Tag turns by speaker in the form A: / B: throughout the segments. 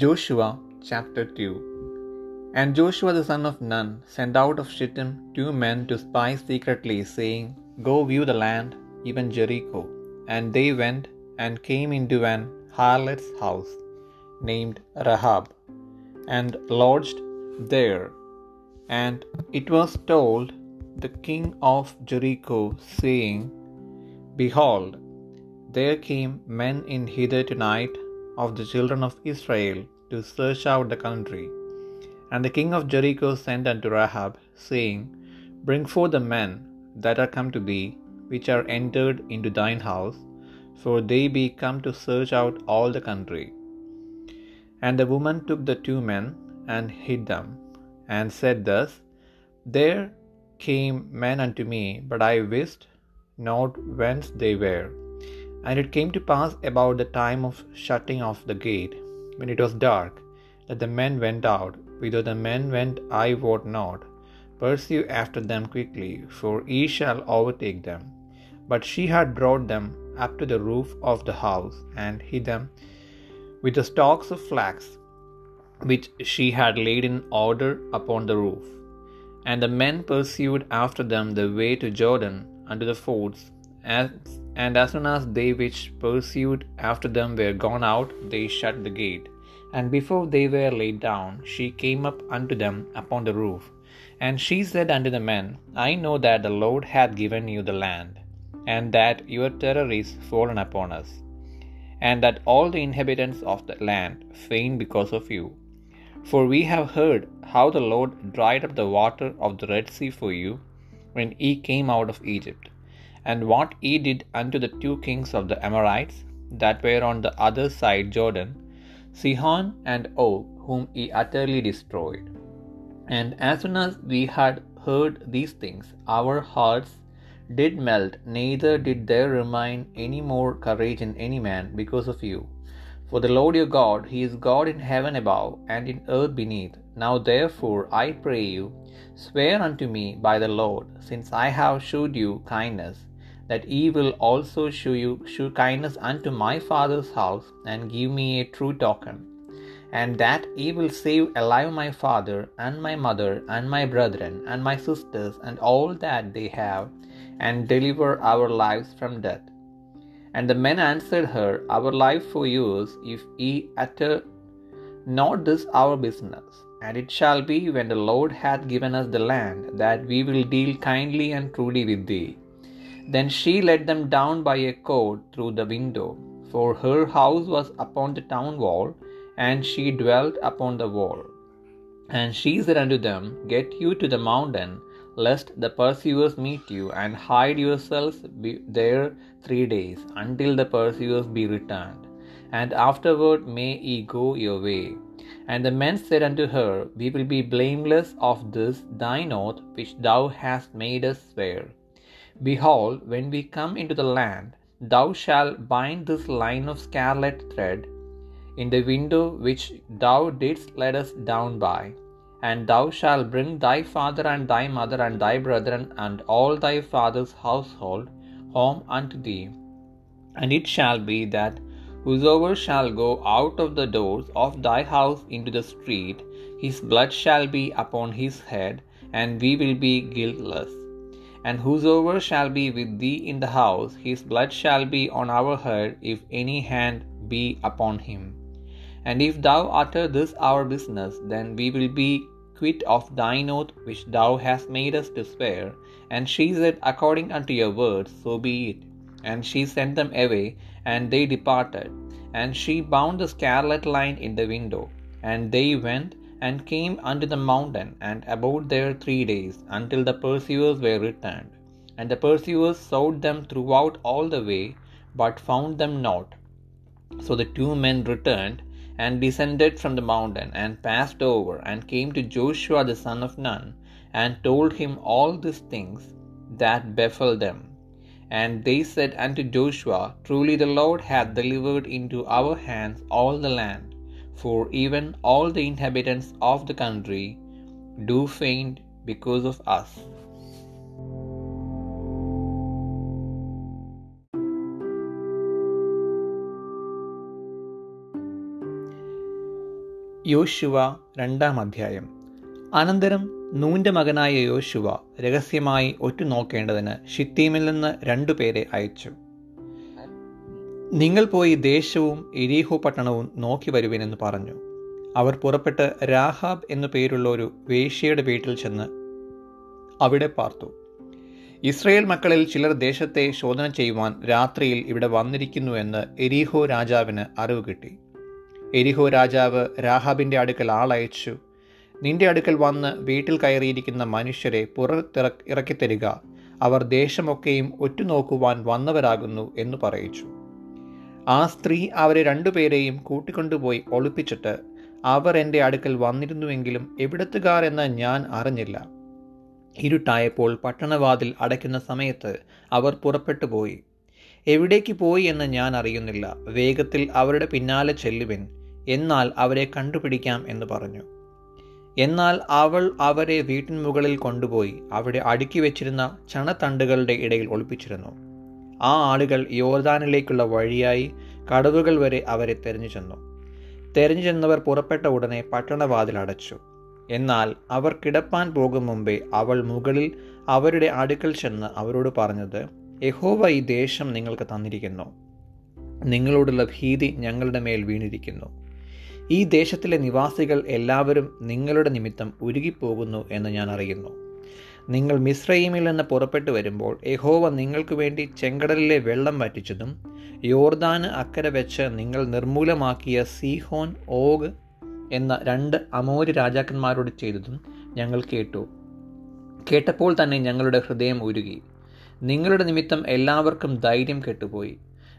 A: Joshua chapter 2 And Joshua the son of Nun sent out of Shittim two men to spy secretly, saying, Go view the land, even Jericho. And they went and came into an harlot's house, named Rahab, and lodged there. And it was told the king of Jericho, saying, Behold, there came men in hither tonight of the children of Israel to search out the country. And the king of Jericho sent unto Rahab, saying, Bring forth the men that are come to thee, which are entered into thine house, for they be come to search out all the country. And the woman took the two men and hid them, and said thus, There came men unto me, but I wist not whence they were. And it came to pass about the time of shutting of the gate, when it was dark, that the men went out. Whither the men went, I wot not. Pursue after them quickly, for ye shall overtake them. But she had brought them up to the roof of the house, and hid them with the stalks of flax, which she had laid in order upon the roof. And the men pursued after them the way to Jordan unto the fords, as and as soon as they which pursued after them were gone out, they shut the gate. And before they were laid down, she came up unto them upon the roof. And she said unto the men, I know that the Lord hath given you the land, and that your terror is fallen upon us, and that all the inhabitants of the land faint because of you. For we have heard how the Lord dried up the water of the Red Sea for you when ye came out of Egypt and what he did unto the two kings of the Amorites that were on the other side Jordan, Sihon and Og, whom he utterly destroyed. And as soon as we had heard these things, our hearts did melt, neither did there remain any more courage in any man because of you. For the Lord your God, He is God in heaven above and in earth beneath. Now therefore, I pray you, swear unto me by the Lord, since I have shewed you kindness, that ye will also shew you shew kindness unto my father's house, and give me a true token, and that ye will save alive my father, and my mother, and my brethren, and my sisters, and all that they have, and deliver our lives from death. And the men answered her, Our life for yours, if ye utter not this our business. And it shall be when the Lord hath given us the land, that we will deal kindly and truly with thee. Then she let them down by a cord through the window, for her house was upon the town wall, and she dwelt upon the wall. And she said unto them, Get you to the mountain, lest the pursuers meet you, and hide yourselves there three days, until the pursuers be returned. And afterward may ye go your way. And the men said unto her, We will be blameless of this thine oath which thou hast made us swear. Behold, when we come into the land, thou shalt bind this line of scarlet thread in the window which thou didst let us down by, and thou shalt bring thy father and thy mother and thy brethren and all thy father's household home unto thee. And it shall be that whosoever shall go out of the doors of thy house into the street, his blood shall be upon his head, and we will be guiltless. And whosoever shall be with thee in the house, his blood shall be on our head, if any hand be upon him. And if thou utter this our business, then we will be quit of thine oath which thou hast made us to swear. And she said, According unto your words, so be it. And she sent them away, and they departed. And she bound the scarlet line in the window. And they went and came unto the mountain, and abode there three days, until the pursuers were returned. And the pursuers sought them throughout all the way, but found them not. So the two men returned, and descended from the mountain, and passed over, and came to Joshua the son of Nun, and told him all these things that befell them. And they said unto Joshua, Truly the Lord hath delivered into our hands all the land for even all the inhabitants of the country do faint because of us. യോശുവ രണ്ടാം അധ്യായം അനന്തരം നൂന്റെ മകനായ യോശുവ രഹസ്യമായി ഒറ്റുനോക്കേണ്ടതിന് ഷിത്തീമിൽ നിന്ന് രണ്ടു പേരെ അയച്ചു നിങ്ങൾ പോയി ദേശവും എരീഹോ പട്ടണവും നോക്കി വരുവിനെന്ന് പറഞ്ഞു. അവർ പുറപ്പെട്ട് രാഹാബ് എന്നു പേരുള്ള ഒരു വേശ്യയുടെ വീട്ടിൽ ചെന്ന് അവിടെ പാർത്തു. ഇസ്രയേൽ മക്കളിൽ ചിലർ ദേശത്തെ ശോധന ചെയ്യുവാൻ രാത്രിയിൽ ഇവിടെ വന്നിരിക്കുന്നു എന്ന് എരീഹോ രാജാവിന് അറിവ് കിട്ടി. എരിഹോ രാജാവ് രാഹാബിന്റെ അടുക്കൽ ആളയച്ചു. നിന്റെ അടുക്കൽ വന്ന് വീട്ടിൽ കയറിയിരിക്കുന്ന മനുഷ്യരെ പുറത്തിറ ഇറക്കിത്തരിക. അവർ ദേശമൊക്കെയും ഒറ്റുനോക്കുവാൻ വന്നവരാകുന്നു എന്ന് പറയിച്ചു. ആ സ്ത്രീ അവരെ രണ്ടുപേരെയും കൂട്ടിക്കൊണ്ടുപോയി ഒളിപ്പിച്ചിട്ട് അവർ എന്റെ അടുക്കൽ വന്നിരുന്നുവെങ്കിലും എവിടത്തുകാർ എന്ന് ഞാൻ അറിഞ്ഞില്ല. ഇരുട്ടായപ്പോൾ പട്ടണവാതിൽ അടയ്ക്കുന്ന സമയത്ത് അവർ പുറപ്പെട്ടു പോയി. എവിടേക്ക് പോയി എന്ന് ഞാൻ അറിയുന്നില്ല. വേഗത്തിൽ അവരുടെ പിന്നാലെ ചെല്ലുവിൻ. എന്നാൽ അവരെ കണ്ടുപിടിക്കാം എന്ന് പറഞ്ഞു. എന്നാൽ അവൾ അവരെ വീട്ടിൻ മുകളിൽ കൊണ്ടുപോയി അവിടെ അടുക്കി വെച്ചിരുന്ന ചണത്തണ്ടുകളുടെ ഇടയിൽ ഒളിപ്പിച്ചിരുന്നു. ആ ആളുകൾ യോർദാനിലേക്കുള്ള വഴിയായി കടവുകൾ വരെ അവരെ തെരഞ്ഞു ചെന്നു. തെരഞ്ഞു ചെന്നവർ പുറപ്പെട്ട ഉടനെ പട്ടണവാതിൽ അടച്ചു. എന്നാൽ അവർ കിടപ്പാൻ പോകും മുമ്പേ അവൾ മുകളിൽ അവരുടെ അടുക്കൽ ചെന്ന് അവരോട് പറഞ്ഞത് യഹോവ ഈ ദേശം നിങ്ങൾക്ക് തന്നിരിക്കുന്നു. നിങ്ങളോടുള്ള ഭീതി ഞങ്ങളുടെ മേൽ വീണിരിക്കുന്നു. ഈ ദേശത്തിലെ നിവാസികൾ എല്ലാവരും നിങ്ങളുടെ നിമിത്തം ഉരുകിപ്പോകുന്നു എന്ന് ഞാൻ അറിയുന്നു. നിങ്ങൾ മിശ്രയിമിൽ നിന്ന് പുറപ്പെട്ടു വരുമ്പോൾ യഹോവ നിങ്ങൾക്ക് വേണ്ടി ചെങ്കടലിലെ വെള്ളം വറ്റിച്ചതും യോർദാന് അക്കരെ വെച്ച് നിങ്ങൾ നിർമൂലമാക്കിയ സീഹോൻ ഓഗ് എന്ന രണ്ട് അമോര് രാജാക്കന്മാരോട് ചെയ്തതും ഞങ്ങൾ കേട്ടു. കേട്ടപ്പോൾ തന്നെ ഞങ്ങളുടെ ഹൃദയം ഉരുകി. നിങ്ങളുടെ നിമിത്തം എല്ലാവർക്കും ധൈര്യം കെട്ടുപോയി.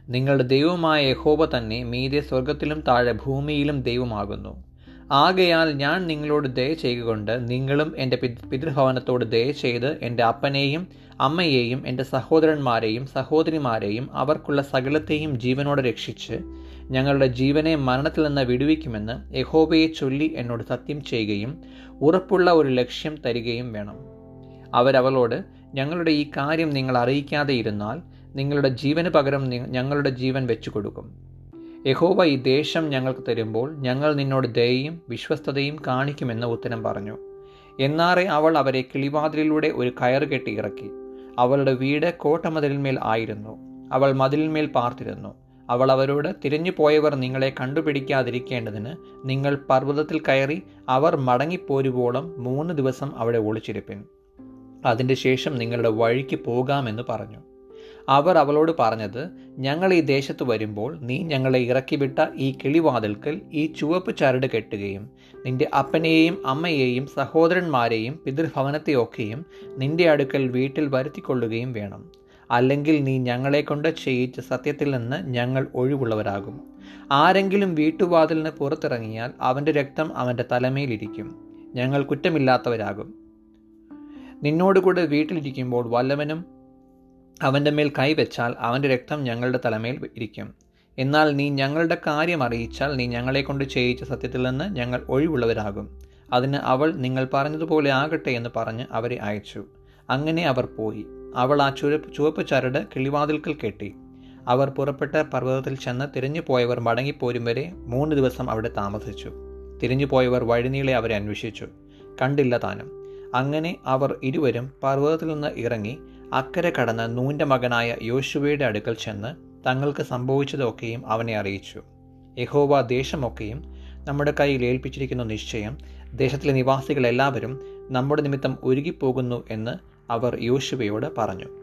A: നിങ്ങളുടെ ദൈവമായ യഹോബ തന്നെ മീതെ സ്വർഗത്തിലും താഴെ ഭൂമിയിലും ദൈവമാകുന്നു. ആകയാൽ ഞാൻ നിങ്ങളോട് ദയ ചെയ്തുകൊണ്ട് നിങ്ങളും എന്റെ പിതൃഭവനത്തോട് ദയ ചെയ്ത് എന്റെ അപ്പനെയും അമ്മയെയും എന്റെ സഹോദരന്മാരെയും സഹോദരിമാരെയും അവർക്കുള്ള സകലത്തെയും ജീവനോടെ രക്ഷിച്ച് ഞങ്ങളുടെ ജീവനെ മരണത്തിൽ നിന്ന് വിടുവിക്കുമെന്ന് യഹോബയെ ചൊല്ലി എന്നോട് സത്യം ചെയ്യുകയും ഉറപ്പുള്ള ഒരു ലക്ഷ്യം തരികയും വേണം. അവരവളോട് ഞങ്ങളുടെ ഈ കാര്യം നിങ്ങൾ അറിയിക്കാതെ ഇരുന്നാൽ നിങ്ങളുടെ ജീവന് പകരം ഞങ്ങളുടെ ജീവൻ വെച്ചു കൊടുക്കും യഹോവ ഈ ദേശം ഞങ്ങൾക്ക് തരുമ്പോൾ ഞങ്ങൾ നിന്നോട് ദയയും വിശ്വസ്തതയും കാണിക്കുമെന്ന് ഉത്തരം പറഞ്ഞു. എന്നാറെ അവൾ അവരെ കിളിവാതിലിലൂടെ ഒരു കയറ് കെട്ടി ഇറക്കി. അവളുടെ വീട് കോട്ടമതിലിന്മേൽ ആയിരുന്നു. അവൾ മതിലിന്മേൽ പാർത്തിരുന്നു. അവൾ അവരോട് തിരിഞ്ഞു പോയവർ നിങ്ങളെ കണ്ടുപിടിക്കാതിരിക്കേണ്ടതിന് നിങ്ങൾ പർവതത്തിൽ കയറി അവർ മടങ്ങിപ്പോരുവോളം മൂന്ന് ദിവസം അവിടെ ഒളിച്ചിരിപ്പിൻ. അതിന്റെ ശേഷം നിങ്ങളുടെ വഴിക്ക് പോകാമെന്ന് പറഞ്ഞു. അവർ അവളോട് പറഞ്ഞത് ഞങ്ങൾ ഈ ദേശത്ത് വരുമ്പോൾ നീ ഞങ്ങളെ ഇറക്കിവിട്ട ഈ കിളിവാതിൽക്കൽ ഈ ചുവപ്പ് ചരട് കെട്ടുകയും നിന്റെ അപ്പനെയും അമ്മയെയും സഹോദരന്മാരെയും പിതൃഭവനത്തെയൊക്കെയും നിന്റെ അടുക്കൽ വീട്ടിൽ വരുത്തിക്കൊള്ളുകയും വേണം. അല്ലെങ്കിൽ നീ ഞങ്ങളെ കൊണ്ട് ചെയ്യിച്ച സത്യത്തിൽ നിന്ന് ഞങ്ങൾ ഒഴിവുള്ളവരാകും. ആരെങ്കിലും വീട്ടുവാതിലിന് പുറത്തിറങ്ങിയാൽ അവന്റെ രക്തം അവന്റെ തലമേലിരിക്കും. ഞങ്ങൾ കുറ്റമില്ലാത്തവരാകും. നിന്നോടുകൂടെ വീട്ടിലിരിക്കുമ്പോൾ വല്ലവനും അവന്റെ മേൽ കൈവച്ചാൽ അവന്റെ രക്തം ഞങ്ങളുടെ തലമേൽ ഇരിക്കും. എന്നാൽ നീ ഞങ്ങളുടെ കാര്യം അറിയിച്ചാൽ നീ ഞങ്ങളെ കൊണ്ട് ചെയ്യിച്ച സത്യത്തിൽ നിന്ന് ഞങ്ങൾ ഒഴിവുള്ളവരാകും. അതിന് അവൾ നിങ്ങൾ പറഞ്ഞതുപോലെ ആകട്ടെ എന്ന് പറഞ്ഞ് അവരെ അയച്ചു. അങ്ങനെ അവർ പോയി. അവൾ ആ ചുവപ്പ് ചുവപ്പ് ചരട് കിളിവാതിൽക്കൽ കെട്ടി. അവർ പുറപ്പെട്ട പർവതത്തിൽ ചെന്ന് തിരിഞ്ഞു പോയവർ മടങ്ങിപ്പോരും വരെ മൂന്ന് ദിവസം അവിടെ താമസിച്ചു. തിരിഞ്ഞു പോയവർ വഴിനീളെ അവരെ അന്വേഷിച്ചു. കണ്ടില്ല താനും. അങ്ങനെ അവർ ഇരുവരും പർവതത്തിൽ നിന്ന് ഇറങ്ങി അക്കരെ കടന്ന് നൂന്റെ മകനായ യോശുവയുടെ അടുക്കൽ ചെന്ന് തങ്ങൾക്ക് സംഭവിച്ചതൊക്കെയും അവനെ അറിയിച്ചു. യഹോവ ദേശമൊക്കെയും നമ്മുടെ കയ്യിൽ ഏൽപ്പിച്ചിരിക്കുന്ന നിശ്ചയം ദേശത്തിലെ നിവാസികൾ എല്ലാവരും നമ്മുടെ നിമിത്തം ഒരുകിപ്പോകുന്നു എന്ന് അവർ യോശുവയോട് പറഞ്ഞു.